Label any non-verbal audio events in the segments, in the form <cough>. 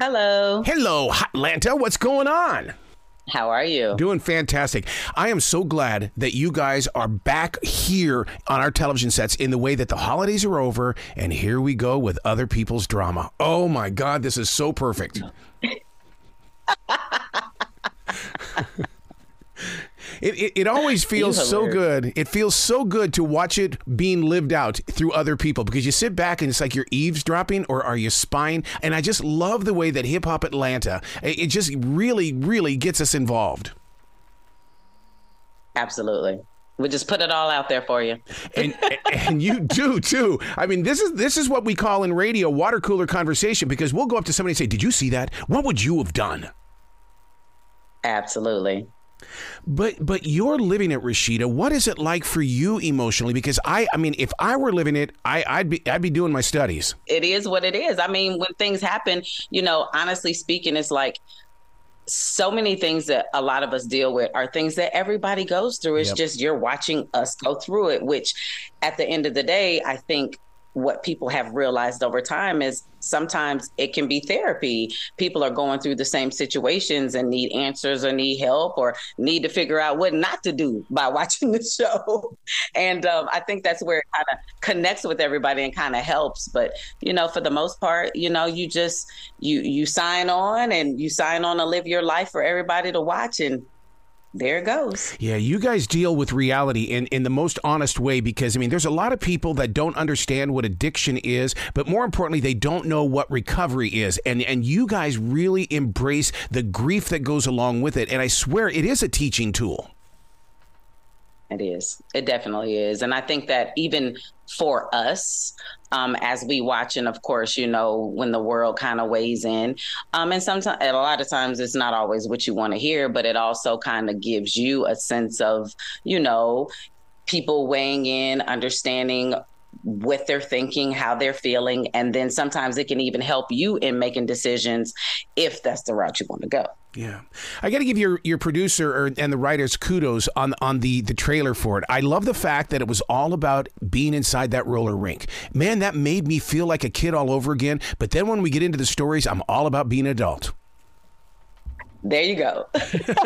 Hello. Hello, Atlanta. What's going on? How are you? Doing fantastic. I am so glad that you guys are back here on our television sets in the way that the holidays are over, and here we go with other people's drama. Oh my God, this is so perfect. <laughs> It, it, it, always <laughs> feels so good. It feels so good to watch it being lived out through other people because you sit back and it's like you're eavesdropping or are you spying? And I just love the way that Hip Hop Atlanta, it just really, really gets us involved. Absolutely. We just put it all out there for you. and and you do too. I mean, this is this is what we call in radio water cooler conversation because we'll go up to somebody and say, "Did you see that? What would you have done?" Absolutely. But but you're living it, Rasheeda. What is it like for you emotionally? Because I I mean, if I were living it, I, I'd be I'd be doing my studies. It is what it is. I mean, when things happen, you know, honestly speaking, it's like so many things that a lot of us deal with are things that everybody goes through. It's yep. just you're watching us go through it, which at the end of the day, I think what people have realized over time is sometimes it can be therapy. People are going through the same situations and need answers or need help or need to figure out what not to do by <laughs> watching the show. And um, I think that's where it kind of connects with everybody and kind of helps. But you know, for the most part, you know, you just you you sign on and you sign on to live your life for everybody to watch and there it goes. Yeah, you guys deal with reality in, in the most honest way because, I mean, there's a lot of people that don't understand what addiction is, but more importantly, they don't know what recovery is. And, and you guys really embrace the grief that goes along with it. And I swear it is a teaching tool. It is. It definitely is. And I think that even for us, um, as we watch, and of course, you know, when the world kind of weighs in, um, and sometimes, a lot of times, it's not always what you want to hear, but it also kind of gives you a sense of, you know, people weighing in, understanding what they're thinking, how they're feeling, and then sometimes it can even help you in making decisions if that's the route you want to go. Yeah, I got to give your your producer or, and the writers kudos on on the the trailer for it. I love the fact that it was all about being inside that roller rink. Man, that made me feel like a kid all over again. But then when we get into the stories, I'm all about being an adult. There you go. <laughs>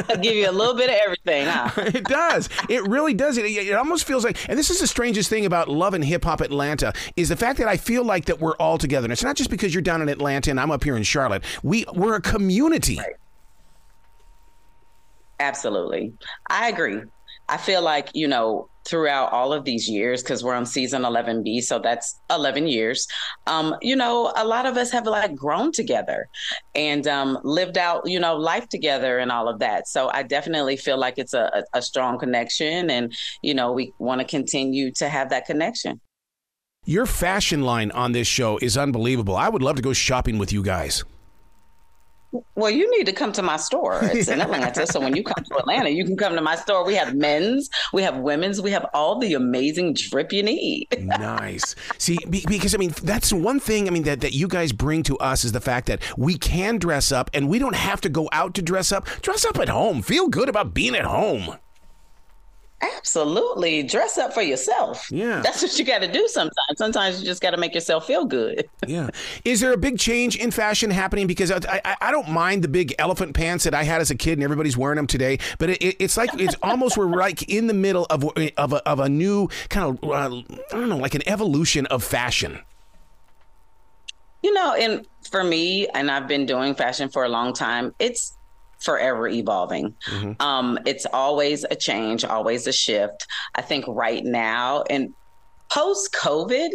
I'll give you a little bit of everything, huh? <laughs> it does. It really does. It, it almost feels like, and this is the strangest thing about love and hip hop Atlanta is the fact that I feel like that we're all together. And it's not just because you're down in Atlanta and I'm up here in Charlotte. We we're a community. Right. Absolutely. I agree. I feel like, you know, throughout all of these years, because we're on season 11B, so that's 11 years, um, you know, a lot of us have like grown together and um, lived out, you know, life together and all of that. So I definitely feel like it's a, a strong connection. And, you know, we want to continue to have that connection. Your fashion line on this show is unbelievable. I would love to go shopping with you guys. Well, you need to come to my store. <laughs> It's in Atlanta. so when you come to Atlanta, you can come to my store. We have men's, we have women's, we have all the amazing drip you need. <laughs> nice. See, because I mean, that's one thing I mean that, that you guys bring to us is the fact that we can dress up and we don't have to go out to dress up. Dress up at home. Feel good about being at home. Absolutely. Dress up for yourself. Yeah. That's what you got to do sometimes. Sometimes you just got to make yourself feel good. <laughs> yeah. Is there a big change in fashion happening? Because I, I, I, don't mind the big elephant pants that I had as a kid and everybody's wearing them today, but it, it, it's like it's <laughs> almost we're like in the middle of, of, a, of a new kind of, uh, I don't know, like an evolution of fashion. You know, and for me, and I've been doing fashion for a long time, it's forever evolving. Mm-hmm. Um, it's always a change, always a shift. I think right now, and post COVID,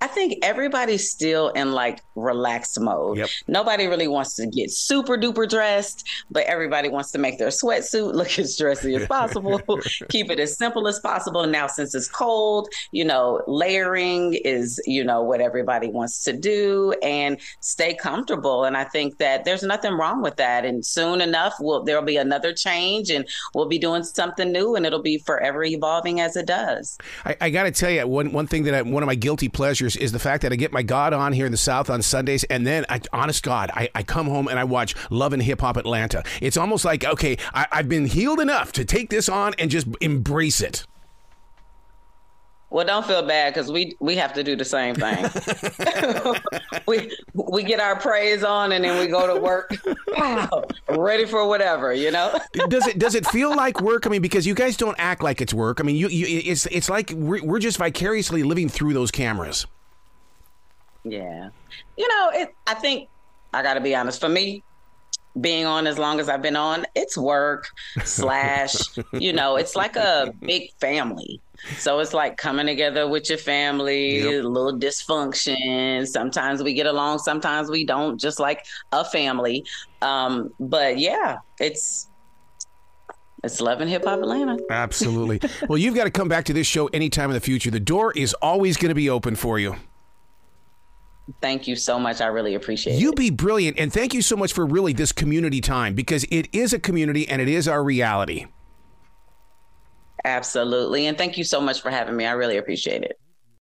I think everybody's still in like relaxed mode. Yep. Nobody really wants to get super duper dressed, but everybody wants to make their sweatsuit <laughs> look as dressy as possible, <laughs> keep it as simple as possible. Now, since it's cold, you know, layering is, you know, what everybody wants to do and stay comfortable. And I think that there's nothing wrong with that. And soon enough, we'll, there'll be another change and we'll be doing something new and it'll be forever evolving as it does. I, I got to tell you, one, one thing that I, one of my guilty pleasures is the fact that I get my God on here in the South on Sundays, and then, I, honest God, I, I come home and I watch Love and Hip Hop Atlanta. It's almost like, okay, I, I've been healed enough to take this on and just embrace it. Well, don't feel bad because we we have to do the same thing. <laughs> we we get our praise on and then we go to work, <laughs> wow, ready for whatever, you know. <laughs> does it does it feel like work? I mean, because you guys don't act like it's work. I mean, you, you it's it's like we're, we're just vicariously living through those cameras. Yeah, you know, it. I think I got to be honest. For me, being on as long as I've been on, it's work slash, <laughs> you know, it's like a big family. So it's like coming together with your family, yep. a little dysfunction. Sometimes we get along, sometimes we don't, just like a family. Um, but yeah, it's it's Love and Hip Hop Atlanta. Absolutely. well, you've got to come back to this show anytime in the future. The door is always going to be open for you. Thank you so much. I really appreciate you it. You be brilliant. And thank you so much for really this community time because it is a community and it is our reality. Absolutely. And thank you so much for having me. I really appreciate it.